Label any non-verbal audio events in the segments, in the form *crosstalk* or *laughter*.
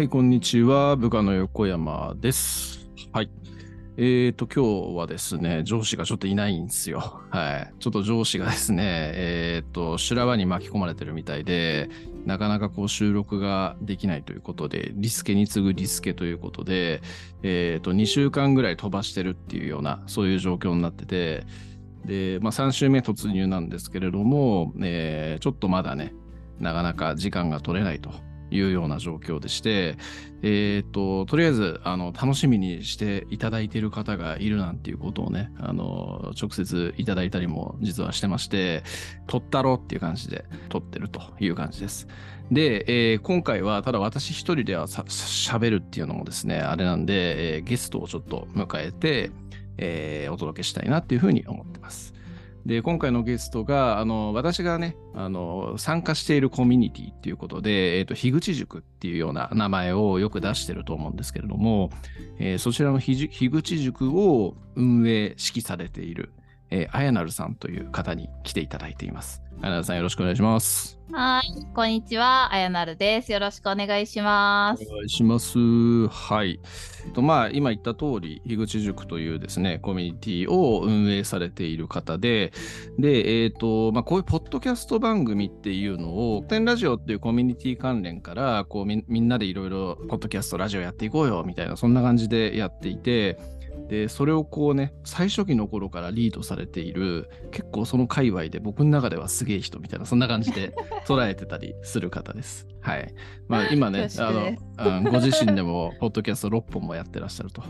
はい、こんにちは。部下の横山です。はい。えーと、今日はですね、上司がちょっといないんですよ。はい。ちょっと上司がですね、えーと、修羅場に巻き込まれてるみたいで、なかなかこう収録ができないということで、リスケに次ぐリスケということで、えーと、2週間ぐらい飛ばしてるっていうような、そういう状況になってて、で、まあ3週目突入なんですけれども、えちょっとまだね、なかなか時間が取れないというような状況でして、えっ、と、とりあえず、あの、楽しみにしていただいている方がいるなんていうことをね、あの、直接いただいたりも実はしてまして、撮ったろっていう感じで撮ってるという感じです。で、えー今回はただ私一人ではさ喋るっていうのもですね、あれなんで、えーゲストをちょっと迎えて、えーお届けしたいなっていうふうに思ってます。で、今回のゲストが、あの、私がね、あの、参加しているコミュニティっていうことで、えっ、と、樋口塾っていうような名前をよく出してると思うんですけれども、えーそちらの樋口塾を運営、指揮されている、えー、綾成さんという方に来ていただいています。あやなるさんよろしくお願いします。はい、こんにちは、あやなるです。よろしくお願いします。お願いします。はい。とまあ、今言った通り、樋口塾というですね、コミュニティを運営されている方で、で、えっ、と、まあ、こういうポッドキャスト番組っていうのを、天ラジオっていうコミュニティ関連から、こうみ、みんなでいろいろ、ポッドキャスト、ラジオやっていこうよ、みたいな、そんな感じでやっていて、で、それをこうね、最初期の頃からリードされている、結構その界隈で僕の中ではすげえ人みたいな、そんな感じで *laughs* 捉えてたりする方です。はい。まあ *laughs* 今ね、あの、うんご自身でも、ポッドキャスト6本もやってらっしゃると。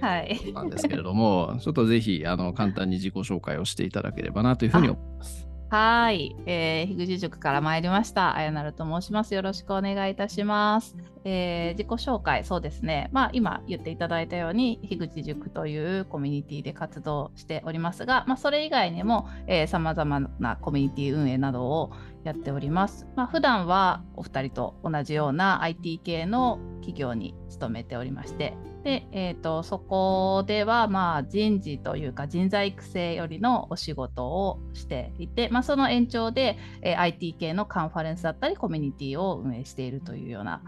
はい。なんですけれども、ちょっとぜひ、あの、簡単に自己紹介をしていただければなというふうに思います。はい、えー、樋口塾から参りました。あやなると申します。よろしくお願いいたします。えー自己紹介、そうですね。まあ、今言っていただいたように、樋口塾というコミュニティで活動しておりますが、まあ、それ以外にも、えー、様々なコミュニティ運営などをやっております。まあ、普段はお二人と同じような IT 系の企業に勤めておりまして、で、えー、とそこではまあ人事というか人材育成よりのお仕事をしていて、まあ、その延長で、えー IT 系のカンファレンスだったりコミュニティを運営しているというような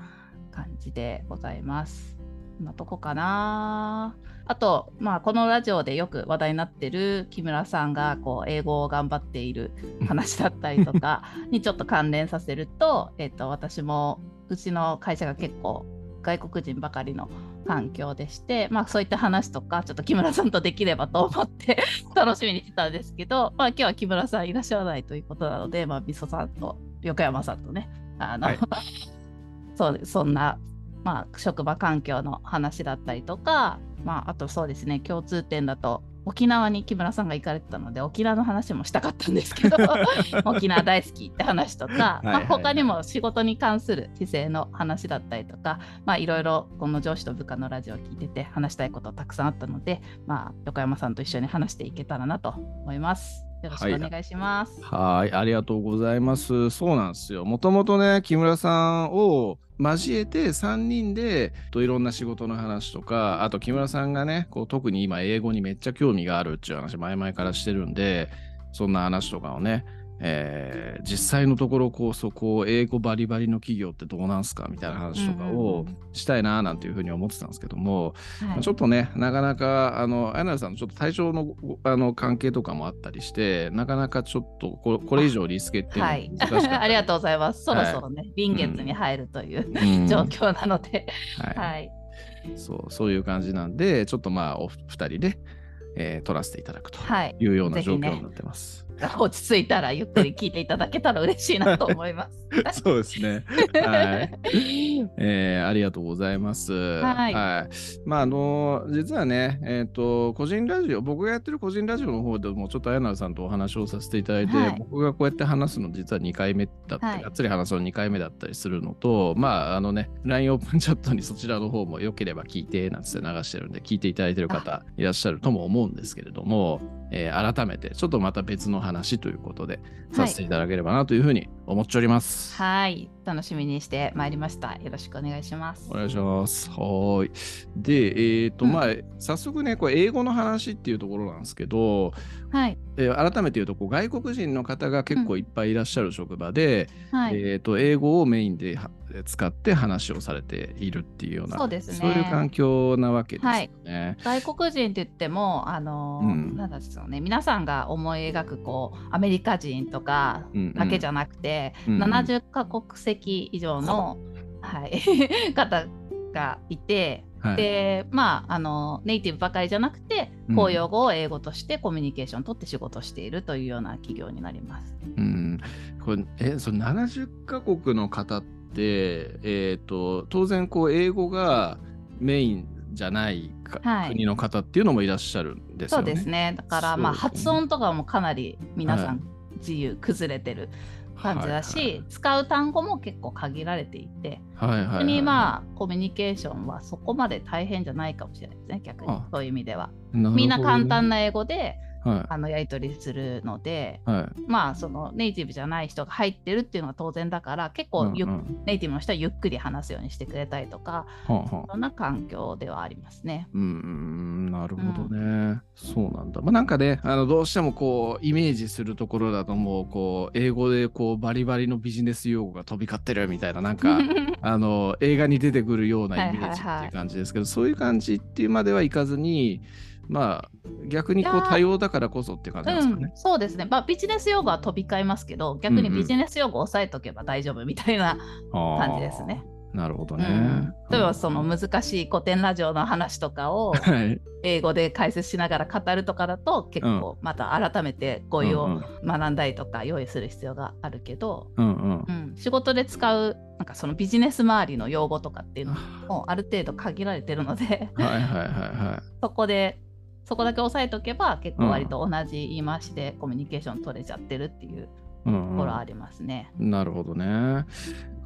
感じでございます。なとこかな。あと、まあ、このラジオでよく話題になってる木村さんがこう英語を頑張っている話だったりとか *laughs* にちょっと関連させると、えっと、私もうちの会社が結構外国人ばかりの環境でして、まあ、そういった話とかちょっと木村さんとできればと思って *laughs* 楽しみにしてたんですけど、まあ、今日は木村さんいらっしゃらないということなので、まあ、みそさんと横山さんとねあの、はい。*laughs* そうそんな、まあ、職場環境の話だったりとか、まあ、あとそうですね共通点だと沖縄に木村さんが行かれてたので沖縄の話もしたかったんですけど *laughs* 沖縄大好きって話とか、はいまあ、他にも仕事に関する姿勢の話だったりとか、まあ、いろいろこの上司と部下のラジオを聞いてて話したいことたくさんあったので、まあ、横山さんと一緒に話していけたらなと思います。よろしくお願いします。はい、ありがとうございます。そうなんですよ。もともとね、木村さんを交えて3人でといろんな仕事の話とか、あと木村さんがね、こう特に今英語にめっちゃ興味があるっていう話、前々からしてるんで、そんな話とかをね、えー実際のところこうそこを英語バリバリの企業ってどうなんすかみたいな話とかをうんしたいななんていうふうに思ってたんですけども、はいちょっとね、なかなか、あの、あやなるさんのちょっと体調のあの関係とかもあったりして、なかなかちょっとここれ以上リスケっていうのははい難しかったり、ありがとうございます。そろそろはね、臨月に入るという *laughs* うん状況なので、はいはい。そう。そういう感じなんで、ちょっとまあ、お二人で、えー撮らせていただくとはい。いうような状況になってます。*laughs* 落ち着いたらゆっくり聞いていただけたら嬉しいなと思います。*laughs* そうですね。はい。*laughs* えーありがとうございます。はいまあ、あの実はね、えっ、と、個人ラジオ、僕がやってる個人ラジオの方でも、ちょっとあやなるさんとお話をさせていただいて、はい僕がこうやって話すの、実は2回目だったり、はいがっつり話すの2回目だったりするのと、まあ、あのね、LINE オープンチャットにそちらの方も良ければ聞いて、なんつって流してるんで、聞いていただいてる方いらっしゃるとも思うんですけれども、えー改めて、ちょっとまた別の話ということで、させていただければなというふうに思っております。はい、楽しみにしてまいりました。よろしくお願いしますお。願いします。はーい。で、えっ、と、うんまあ、早速ね、これ、英語の話っていうところなんですけど、はい、えー改めて言うとこう、外国人の方が結構いっぱいいらっしゃる職場で、はい、えー、と英語をメインでは使って話をされているっていうような、そうですねそういう環境なわけですよね。外国人って言っても、あの、うんなんですよね、皆さんが思い描くこうアメリカ人とかうんだけじゃなくて、うんうん70カ国籍以上の、はい、*laughs* 方がいて、はい。でまああのネイティブばかりじゃなくてうん。公用語を英語としてコミュニケーションを取って仕事をしているというような企業になります。うん、これえその70カ国の方って、えー、と当然こう英語がメインじゃないか、はい。国の方っていうのもいらっしゃるんですよね。そうですね。だから、まあ、発音とかもかなり皆さはい。ん自由崩れてる感じだし、使う単語も結構限られていてはいはいはい。はい逆にまあコミュニケーションはそこまで大変じゃないかもしれないですね逆に。あそういう意味では。あみんな簡単な、な英語ではあのやり取りするのでいはい。まあそのネイティブじゃない人が入ってるっていうのは当然だから結構うんうん。ネイティブの人はゆっくり話すようにしてくれたりとかはあはあ。そんな環境ではありますね。うーんなるほどね、そうなんだ。まあ、なんかね、あのどうしてもこうイメージするところだともうこう英語でこうバリバリのビジネス用語が飛び交ってるみたいななんか *laughs* あの映画に出てくるようなイメージっていう感じですけど、そういう感じっていうまではいかずに、まあ逆にこいう多様だからこそっていう感じですかねうん。、そうですね、まあ、ビジネス用語は飛び交いますけど逆にビジネス用語を押さえとけば大丈夫みたいな感じですね。あー。なるほどね。うん例えばその難しい古典ラジオの話とかをはい。英語で解説しながら語るとかだと結構また改めて語彙を学んだりとか用意する必要があるけど、うんうんうん、仕事で使うなんかそのビジネス周りの用語とかっていうのもある程度限られてるのではいはいはいはい。そこでそこだけ押さえとけば結構割と同じ言い回しでコミュニケーション取れちゃってるっていううんとうんころありますね。なるほどね。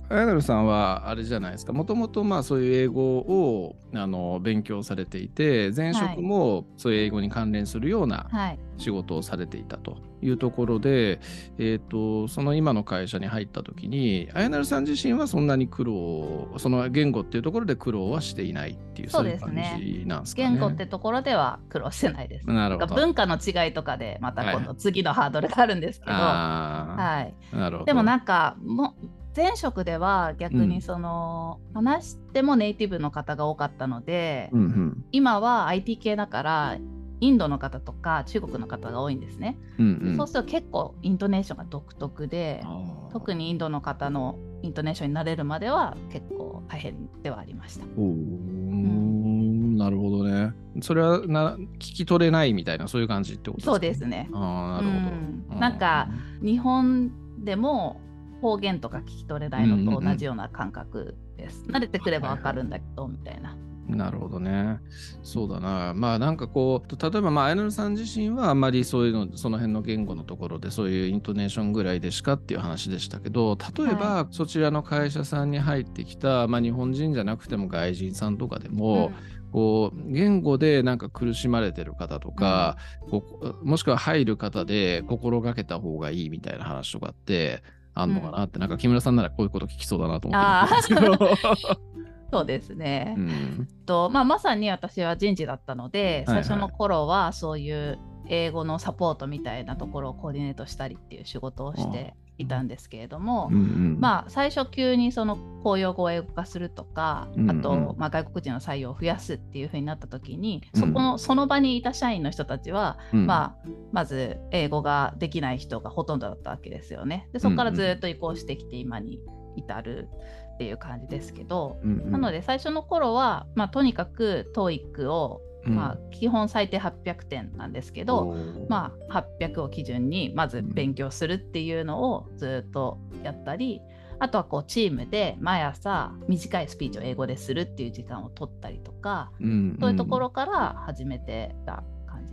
アヤナルさんはあれじゃないですかもともとまあそういう英語をあの勉強されていて前職もそういう英語に関連するようなはい、仕事をされていたというところで、えー、とその今の会社に入った時にあやなるさん自身はそんなに苦労その言語っていうところで苦労はしていないっていうそそうですねじなんですかね。言語ってところでは苦労してないです。なるほど。文化の違いとかでまた今は度次のハードルがあるんですけど、あはい、あ、なるほど。でもなんかもう前職では逆うん。にその、話してもネイティブの方が多かったので、うんうん。今は IT 系だからインドの方とか中国の方が多いんですね、うんうん。そうすると結構イントネーションが独特で特にインドの方のイントネーションになれるまでは結構大変ではありました。おー。なるほどね。それはな聞き取れないみたいなそういう感じってことですかそうですね。ああ、なるほど。うん。なんか日本でも方言とか聞き取れないのと同じような感覚です。慣れてくればわかるんだけど、みたいな。なるほどね。そうだな。まあなんかこう、例えばまあ、あやなるさん自身はあまりそういうの、その辺の言語のところでそういうイントネーションぐらいでしかっていう話でしたけど、例えばそちらの会社さんに入ってきた、まあ日本人じゃなくても外人さんとかでも、こう言語でなんか苦しまれてる方とか、こうもしくは入る方で心がけた方がいいみたいな話とかってあんのかなって、なんか木村さんならこういうこと聞きそうだなと思って。ですけど。*laughs* そうですね。うん。とまあ、まさに私は人事だったので、はいはい。最初の頃はそういう英語のサポートみたいなところをコーディネートしたりっていう仕事をしていたんですけれども、うんうん。まあ最初急にその公用語を英語化するとか、うんうん。あと、まあ、外国人の採用を増やすっていう風になった時に、うん。そこのその場にいた社員の人たちは、うん。まあまず英語ができない人がほとんどだったわけですよね。でそこからずっと移行してきて今に至るっていう感じですけど、うんうん。なので最初の頃は、まあ、とにかく TOEIC を、うんまあ、基本最低800点なんですけど、まあ、800を基準にまず勉強するっていうのをずっとやったり、あとはこうチームで毎朝短いスピーチを英語でするっていう時間を取ったりとか、うん。そういうところから始めてた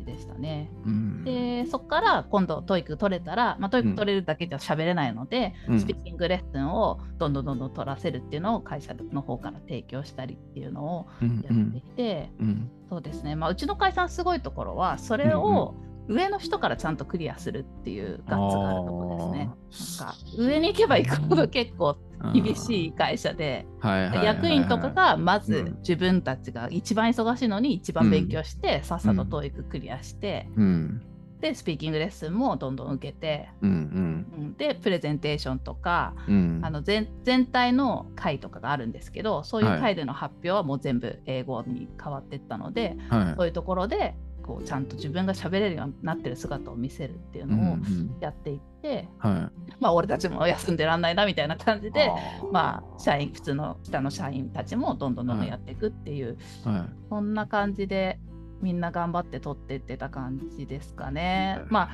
でしたね。うん。でそこから今度 TOEIC 取れたら、まあ、TOEIC 取れるだけじゃ喋れないので、うん。スピーキングレッスンをどんどんどんどん取らせるっていうのを会社の方から提供したりっていうのをうんやっていて、うん。そうですね、まあ、うちの会社のすごいところはそれを上の人からちゃんとクリアするっていうガッツがあるところですね。なんか上に行けば行くほど結構厳しい会社で、役員とかがまず自分たちが一番忙しいのに一番勉強して、さっさと TOEIC クリアして、うん、でスピーキングレッスンもどんどん受けて、うんうん、でプレゼンテーションとか、うん、あの全全体の会とかがあるんですけどそういう会での発表はもう全部英語に変わっていったので、はい、そういうところでこうちゃんと自分が喋れるようになってる姿を見せるっていうのをやっていって、うんうん、はい、まあ俺たちも休んでらんないなみたいな感じでまあ社員普通の下の社員たちもどんどんどんどんやっていくっていう、はい。はい、そんな感じでみんな頑張って取ってってた感じですかね。まあ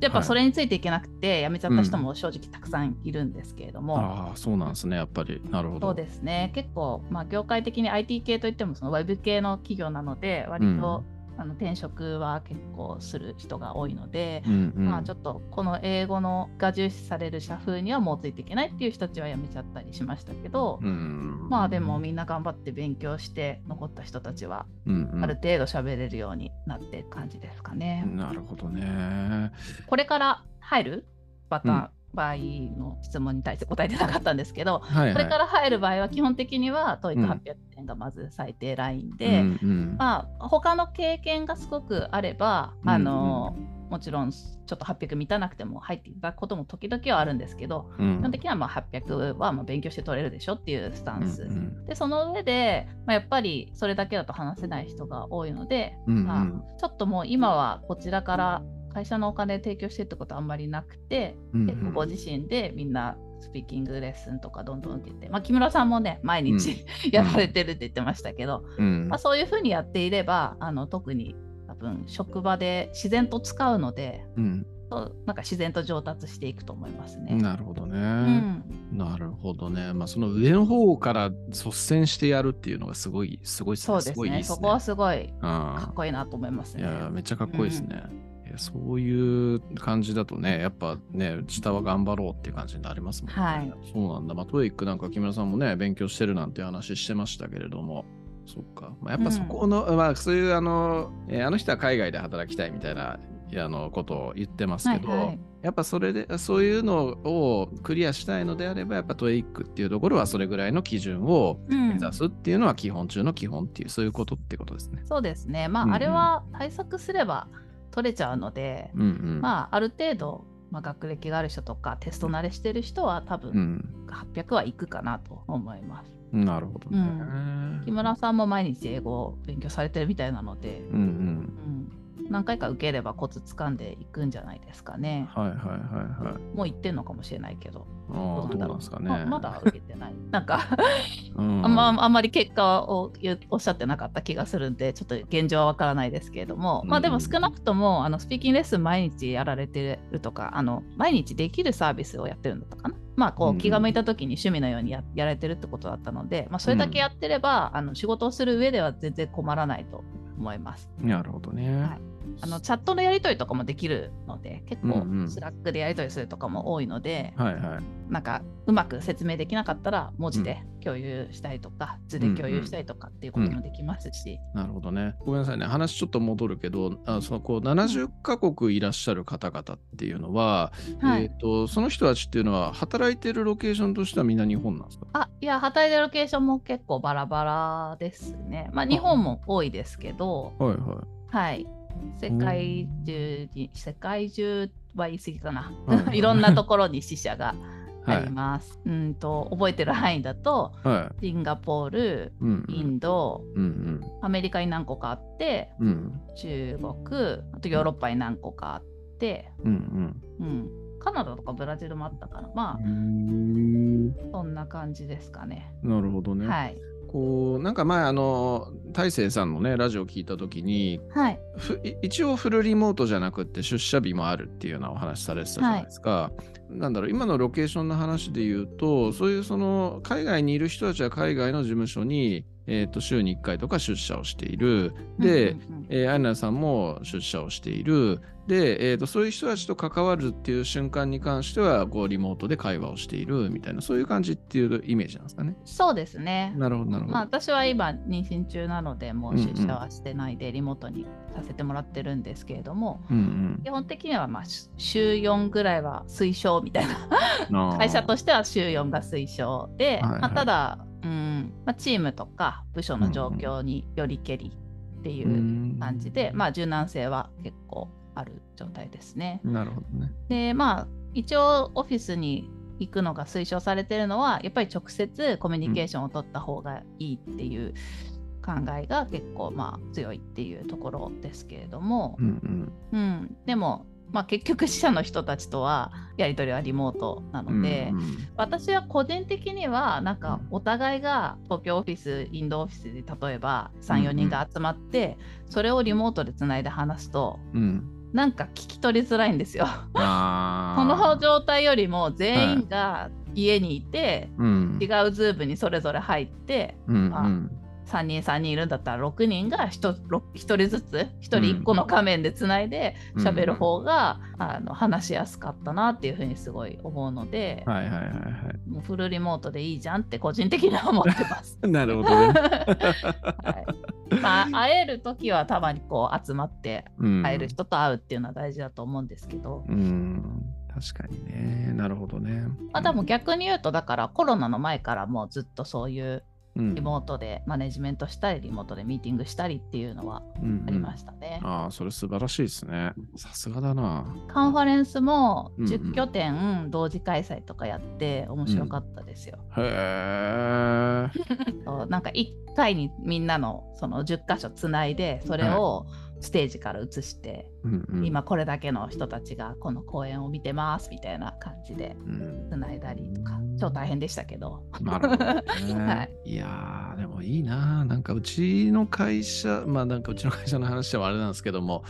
やっぱそれについていけなくて、辞めちゃった人も正直たくさんいるんですけれども、うん、ああそうなんですねやっぱり。なるほど。そうですね。結構まあ業界的に IT 系といってもその Web 系の企業なので割と、うんあの転職は結構する人が多いので、うんうん、まあ、ちょっとこの英語のが重視される社風にはもうついていけないっていう人たちは辞めちゃったりしましたけど、うん、まあでもみんな頑張って勉強して残った人たちはある程度喋れるようになって感じですかね。うんうん、なるほどね。これから入る？パター。ン、場合の質問に対して答えてなかったんですけど、はいはい、これから入る場合は基本的には TOEIC800 点がまず最低ラインで、うんうん、まあ他の経験がすごくあれば、あの、うん。うんもちろんちょっと800満たなくても入っていただくことも時々はあるんですけど、うん、基本的にはまあ800はまあ勉強して取れるでしょっていうスタンス、うんうん、でその上で、まあ、やっぱりそれだけだと話せない人が多いので、うんうん、まあ、ちょっともう今はこちらから会社のお金提供してってことはあんまりなくて、うんうん、ご自身でみんなスピーキングレッスンとかどんどん受けて、まあ、木村さんもね毎日、うん、*laughs* やられてるって言ってましたけど、うん、まあ、そういうふうにやっていればあの特に多分職場で自然と使うので、うん、なんか自然と上達していくと思いますね。なるほどね。うん、なるほどね。まあその上の方から率先してやるっていうのがすごいすごいそうですね。そこはすごいかっこいいなと思いますね。いやめっちゃかっこいいですね。そういう感じだとね、やっぱね、下は頑張ろうっていう感じになりますもんね。はい、そうなんだ。まあ、 TOEIC なんか木村さんもね、勉強してるなんて話してましたけれども、そっか。まあ、やっぱそこの、うん、まあ、そういうあの、えー、あの人は海外で働きたいみたいなあのことを言ってますけど、はいはい、やっぱそれでそういうのをクリアしたいのであればやっぱ TOEIC っていうところはそれぐらいの基準を目指すっていうのは基本中の基本っていう、そういうことってことですね。そうですねまあ、うんうん、あれは対策すれば取れちゃうので、うんうん、まあある程度、まあ、学歴がある人とかテスト慣れしてる人は多分800はいくかなと思います。なるほどね、うん、木村さんも毎日英語を勉強されてるみたいなので、うん。うん、何回か受ければコツ掴んでいくんじゃないですかね。はいはいはいはい。もう言ってんのかもしれないけど。どうなんですかね。ままだ受けてない。*laughs* なんかうん、あんまあんまり結果をおっしゃってなかった気がするんで、ちょっと現状はわからないですけれども、まあでも少なくともあのスピーキングレッスン毎日やられてるとか、あの毎日できるサービスをやってるんだったかな。まあ、こう気が向いた時に趣味のようにややられてるってことだったので、まあ、それだけやってれば、うん、あの仕事をする上では全然困らないと思います。なるほどね。はいあのチャットのやり取りとかもできるので結構 Slack でやり取りするとかも多いので、うんうん、はいはい、なんかうまく説明できなかったら文字で共有したりとか、図で共有したりとかっていうこともできますし、うんうん、なるほどね。ごめんなさいね。話ちょっと戻るけどあそのこう70カ国いらっしゃる方々っていうのは、はい、えーと、その人たちっていうのは働いてるロケーションとしてはみんな日本なんですか？あいや働いてるロケーションも結構バラバラですね。まあ日本も多いですけど。はいはい。はい世界中に、世界中は言い過ぎかな。いろんなところに死者が *laughs* あります。はい、うんと覚えてる範囲だと、はい、シンガポール、うんインド、うんうん、アメリカに何個かあって、うん、中国、あとヨーロッパに何個かあって、うんうんうん、カナダとかブラジルもあったかな。まあ、そんな感じですかね。なるほどね。はい。こうなんか前あの大勢さんのねラジオ聞いた時に、はい、一応フルリモートじゃなくて出社日もあるっていうようなお話されてたじゃないですか、はい、なんだろう今のロケーションの話で言うとそういうその海外にいる人たちは海外の事務所にえーと、週に1回とか出社をしている。で、えーアイナさんも出社をしている。で、えーと、そういう人たちと関わるっていう瞬間に関しては、こうリモートで会話をしているみたいな、そういう感じっていうイメージなんですかね。そうですね。なるほど、なるほど。まあ、私は今妊娠中なのでもう出社はしてないでリモートにさせてもらってるんですけれども、うんうん基本的にはまあし週4ぐらいは推奨みたいな会社としては週4が推奨で、はいはいまあ、ただ、うん。まあ、チームとか部署の状況によりけりっていう感じで、まあ、柔軟性は結構ある状態ですね。なるほどね。でまあ一応オフィスに行くのが推奨されてるのはやっぱり直接コミュニケーションを取った方がいいっていう考えが結構まあ強いっていうところですけれども。う、ん。うん、でも、まあ、結局支社の人たちとはやり取りはリモートなうん。ので、うんうん私は個人的にはなんかお互いが東京オフィスインドオフィスで例えば34人が集まってそれをリモートでつないで話すとうん。なんか聞き取りづらいんですよ。あ *laughs* このー状態よりも全員が家にいて、うん違うズームにそれぞれ入ってうんうん3人3人いるんだったら6人が 1, 人ずつ1人1個の画面でつないでうん喋る方が、あの話しやすかったなっていうふうにすごい思うので、はいはいはいはもうフルリモートでいいじゃんって個人的には思ってます。い。*laughs* なるほどね。*laughs* はいまあ、会える時はたまにこう集まってうん会える人と会うっていうのは大事だと思うんですけど、うん。確かにね。なるほどね。まあ、でも逆に言うとだからコロナの前からもうずっとそういううんリモートでマネジメントしたりリモートでミーティングしたりっていうのはうんありましたね。ああ、それ素晴らしいですね。さすがだな。カンファレンスもうんうん10拠点同時開催とかやって面白かったですよ。へえ。*laughs* そうなんか1回にみんなのその10箇所つないでそれをステージから映して、うんうん。今これだけの人たちがこの公演を見てますみたいな感じでうん。つないだりとか。超大変でしたけど。なるほどね。*laughs* はい。い、やー、でもいいな。なんかうちの会社、まあなんかうちの会社の話ではあれなんですけども、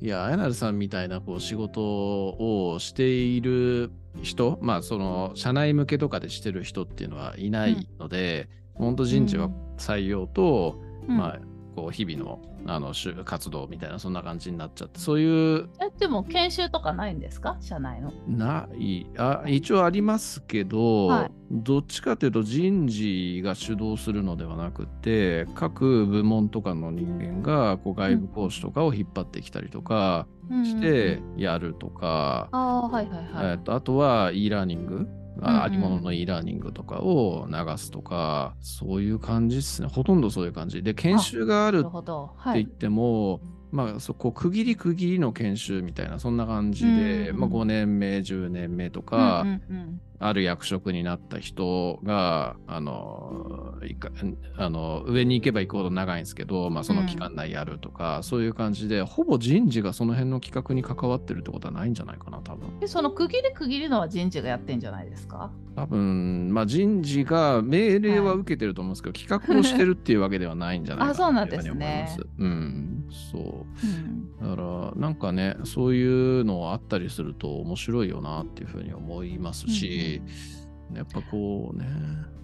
いや、あやなるさんみたいなこう仕事をしている人、まあその社内向けとかでしてる人っていうのはいないので、本当人事は採用と、うん。まあこう日々のあの就活動みたいなそんな感じになっちゃって、そういう。えでも研修とかないんですか？社内の。ない。あ一応ありますけど、はい。どっちかというと人事が主導するのではなくて各部門とかの人間がこう外部講師とかを引っ張ってきたりとかしてやるとか、ああはいはいはい。えっとあとは e ラーニングあありものの e ラーニングとかを流すとか、そういう感じですね。ほとんどそういう感じ。で研修がある。って言っても、まあそこ区切り区切りの研修みたいなそんな感じで、うんまあ、5年目10年目とか、うんうんうん。ある役職になった人があのいかあの上に行けば行くほど長いんですけど、まあ、その期間内やるとか、そういう感じでほぼ人事がその辺の企画に関わってるってことはないんじゃないかな多分。でその区切り区切りのは人事がやってんじゃないですか？多分まあ人事が命令は受けてると思うんですけど、企画をしてるっていうわけではないんじゃないかあそうなんっていうふうに思います。うんそう。うん。だからなんかねそういうのあったりすると面白いよなっていうふうに思いますし、やっぱこうね、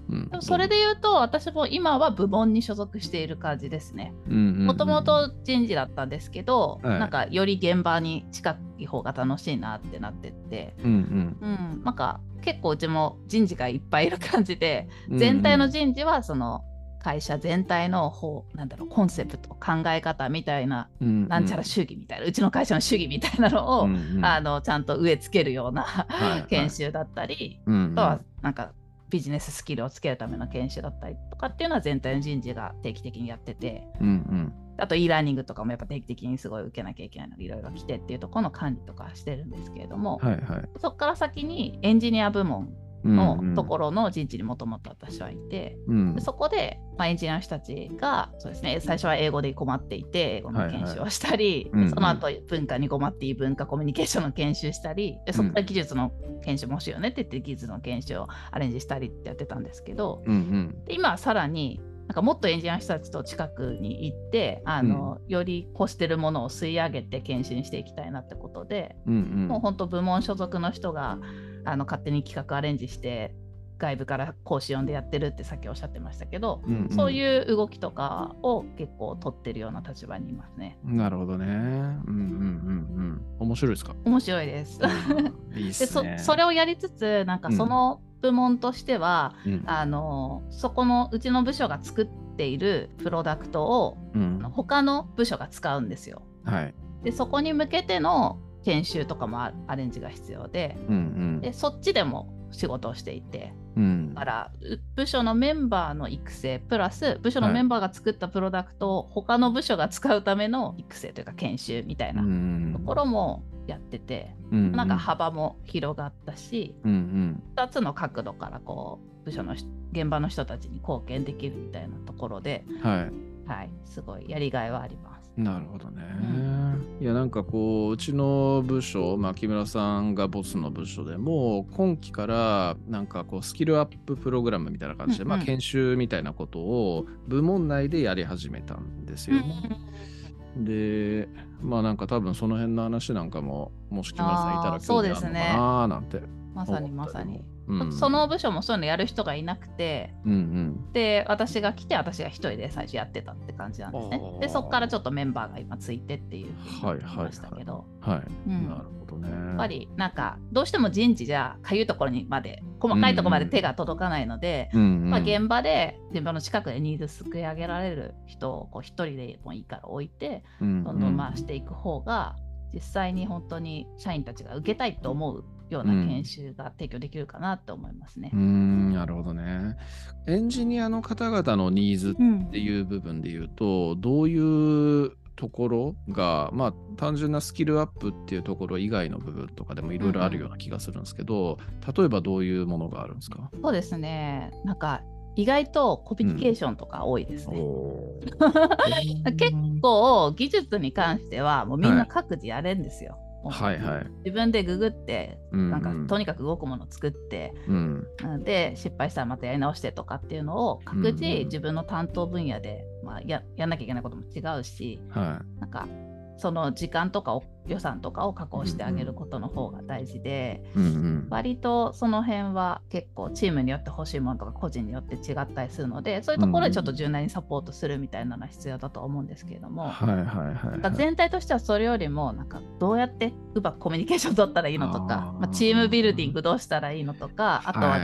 うん。でもそれで言うと私も今は部門に所属している感じですね。ももともと人事だったんですけど、はい。なんかより現場に近い方が楽しいなってなってって、うんうん、なんか結構うちも人事がいっぱいいる感じで、うん、全体の人事はその会社全体の方なんだろうコンセプト考え方みたいなうんなんちゃら主義みたいな、うちの会社の主義みたいなのを、うんうん。あのちゃんと植え付けるようなはいはい。研修だったり、うんあとはなんかビジネススキルをつけるための研修だったりとかっていうのは全体の人事が定期的にやっててうんうん。あと e ラーニングとかもやっぱ定期的にすごい受けなきゃいけないのがいろいろ来てっていうところの管理とかしてるんですけれども、はいはい。そこから先にエンジニア部門のところの人事にもともと私はいて、ろ、うん。でそこで、まあ、エンジニアの人たちがそうですね最初は英語で困っていて英語の研修をしたり、はいはいでその後文化に困っていい文化コミュニケーションの研修したりでそこから技術の研修もしようねって言って技術の研修をアレンジしたりってやってたんですけどうんうん。で今はさらになんかもっとエンジニアの人たちと近くに行ってあの、より欲してるものを吸い上げて研修にしていきたいなってことで、うんうん。もう本当部門所属の人があの勝手に企画アレンジして外部から講師呼んでやってるってさっきおっしゃってましたけど、うんそういう動きとかを結構取ってるような立場にいますね。なるほどね。うんうんうんうん。面白いですか？面白いです。いいすそね。それをやりつつなんかその部門としては、うんあのそこのうちの部署が作っているプロダクトをうん他の部署が使うんですよ。はい。でそこに向けての研修とかもアアレンジが必要でうんうん。でそっちでも仕事をしていてうん。だからう部署のメンバーの育成プラス部署のメンバーが作ったプロダクトを他の部署が使うための育成というか研修みたいなところもやってて、うんなんか幅も広がったしうんうん。2つの角度からこう部署のし現場の人たちに貢献できるみたいなところで、はい。はい、すごいやりがいはあります。なるほどね。いやなんかこううちの部署、まあ、木村さんがボスの部署でも今期からなんかこうスキルアッププログラムみたいな感じで、うんうんまあ、研修みたいなことを部門内でやり始めたんですよ。でまあなんか多分その辺の話なんかももし木村さんいたらあーそうです興味ねあるのかななんてまさにまさに。うん。その部署もそういうのやる人がいなくて、うんうん。で、私が来て、私が一人で最初やってたって感じなんですね。で、そこからちょっとメンバーが今ついてっていうふうになりましたけど、はい、うん。なるほどね。やっぱりなんか、どうしても人事じゃかゆいところにまで、細かいところまで手が届かないので、うんうん。まあ、現場で現場の近くでニーズすくい上げられる人をこう一人でもいいから置いて、どん。どんどん回していく方が、実際に本当に社員たちが受けたいと思うような研修が提供できるかなと思いますねう。んなるほどね。エンジニアの方々のニーズうんっていう部分で言うと、どういうところが、まあ、単純なスキルアップっていうところ以外の部分とかでもいろいろあるような気がするんですけど、例えばどういうものがあるんですか？そうですね。なんか意外とコミュニケーションとか多いですね。お *laughs* 結構技術に関してはもうみんな各自やれんですよ。もうはいはい。自分でググってうんなんかとにかく動くものを作って、うん。うんで失敗したらまたやり直してとかっていうのを各うんうん自自分の担当分野で、まあ、ややんなきゃいけないことも違うしはなんかその時間とかを予算とかを確保してあげることの方が大事で、い。うんうん割とその辺は結構チームによって欲しいものとか個人によって違ったりするのでそういうところでちょっと柔軟にサポートするみたいなのは必要だと思うんですけれども。全体としてはそれよりもなんかどうやってうまくコミュニケーション取ったらいいのとかまあ、チームビルディングどうしたらいいのとかあとは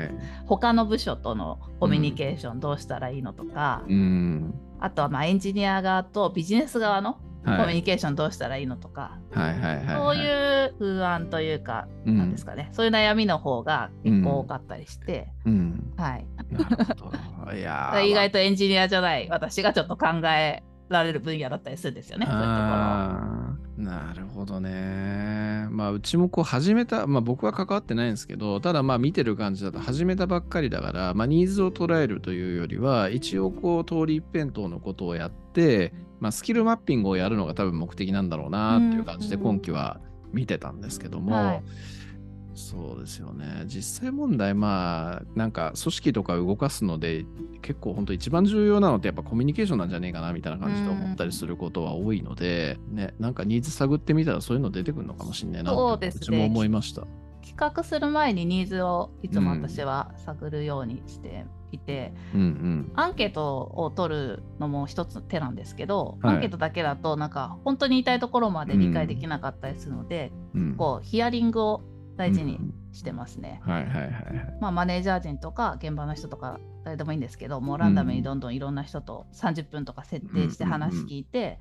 他の部署とのコミュニケーションどうしたらいいのとか、うん。あとはまあエンジニア側とビジネス側のコミュはいニケーションどうしたらいいのとか、はいはいはい。そういう不安というか、うんなんですかね、そういう悩みの方が結構多かったりして、うん。はい。なるほど。*laughs* いやー意外とエンジニアじゃない私がちょっと考えられる分野だったりするんですよね、そういうところ。なるほどね。まあ、うちもこう始めた、まあ僕は関わってないんですけど、ただまあ見てる感じだと始めたばっかりだから、まあニーズを捉えるというよりは、一応こう通り一辺倒のことをやって、まあスキルマッピングをやるのが多分目的なんだろうなっていう感じでうん今期は見てたんですけども、はいそうですよね。実際問題、まあ、なんか組織とか動かすので、結構本当一番重要なのってやっぱコミュニケーションなんじゃねえかなみたいな感じで思ったりすることは多いので、ね、なんかニーズ探ってみたらそういうの出てくるのかもしれないなそうですねうちも思いました。企画する前にニーズをいつも私は探るようにしていて、うんうん。アンケートを取るのも一つの手なんですけど、はい。アンケートだけだとなんか本当に言いところまで理解できなかったりするので、うん、こうヒアリングを大事にうんしてますね。はいはいはいはい。まあ、マネージャー陣とか現場の人とか誰でもいいんですけどもうランダムにどんどんいろんな人と30分とか設定して話聞いて、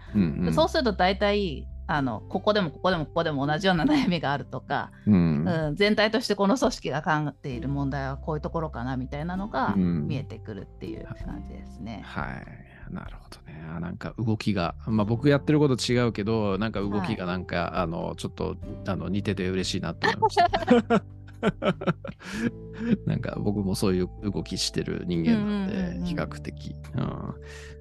そうすると大体あのここでもここでもここでも同じような悩みがあるとか、うんうん、全体としてこの組織が考えている問題はこういうところかなみたいなのがうん見えてくるっていう感じですね。はい。なるほどね。あなんか動きが、まあ僕やってること違うけど、なんか動きがなんか、あの、ちょっとあの似てて嬉しいなと思いました。*laughs* なんか僕もそういう動きしてる人間なんで、比較的。うん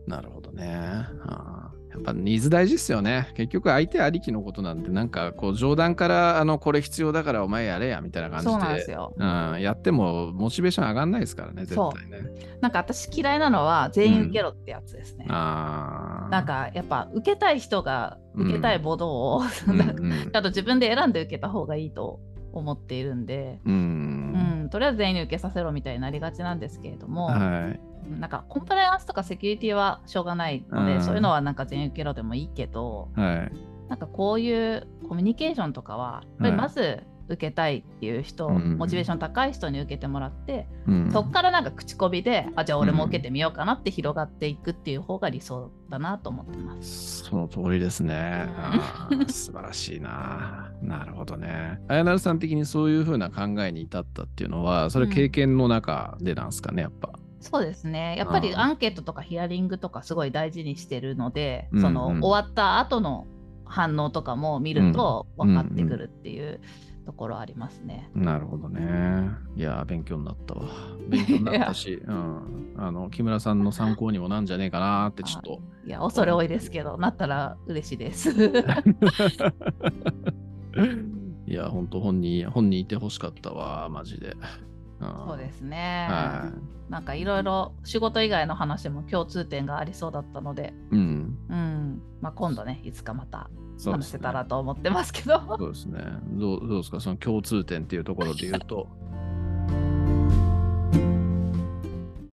なるほどね。あーやっぱニーズ大事ですよね。結局相手ありきのことなんて、なんかこう冗談から、あの、これ必要だからお前やれやみたいな感じで。そうなんですよ。うん、やってもモチベーション上がんないですからね、絶対ね。なんか私嫌いなのは全員受けろってやつですね。ああ。なんかやっぱ受けたい人が受けたいものを、うん *laughs* なんかうんちゃんと自分で選んで受けた方がいいと思っているんで、ううんん、うん、とりあえず全員に受けさせろみたいになりがちなんですけれども、はい。なんかコンプライアンスとかセキュリティはしょうがないので、うんそういうのはなんか全員受けろでもいいけど、はい。なんかこういうコミュニケーションとかは、やっぱりまず受けたいっていう人、うんモチベーション高い人に受けてもらって、うんそこからなんか口コミで、あ、じゃあ俺も受けてみようかなって広がっていくっていう方が理想だなと思ってます。その通りですね。*laughs* 素晴らしいな。なるほどね。あやなるさん的にそういうふうな考えに至ったっていうのは、それ経験の中でなんですかね、やっぱ。そうですね。やっぱりうんアンケートとかヒアリングとかすごい大事にしてるので、うんそのうん終わった後の反応とかも見ると分かってくるっていうところありますね。なるほどね。いやー、勉強になったわ。*laughs* 勉強になったし、うん。あの、木村さんの参考にもなんじゃねえかなーってちょっと。いや、恐れ多いですけど、なったら嬉しいです。*laughs* いや、本当本人、本人いてほしかったわ、マジで。そうですすね。はなんかいろいろ仕事以外の話も共通点がありそうだったので、い。うん。うん。まあ今度ね、いつかまた話せたらと思ってますけど。そうですね。どうどうですか？その共通点っていうところで言うと。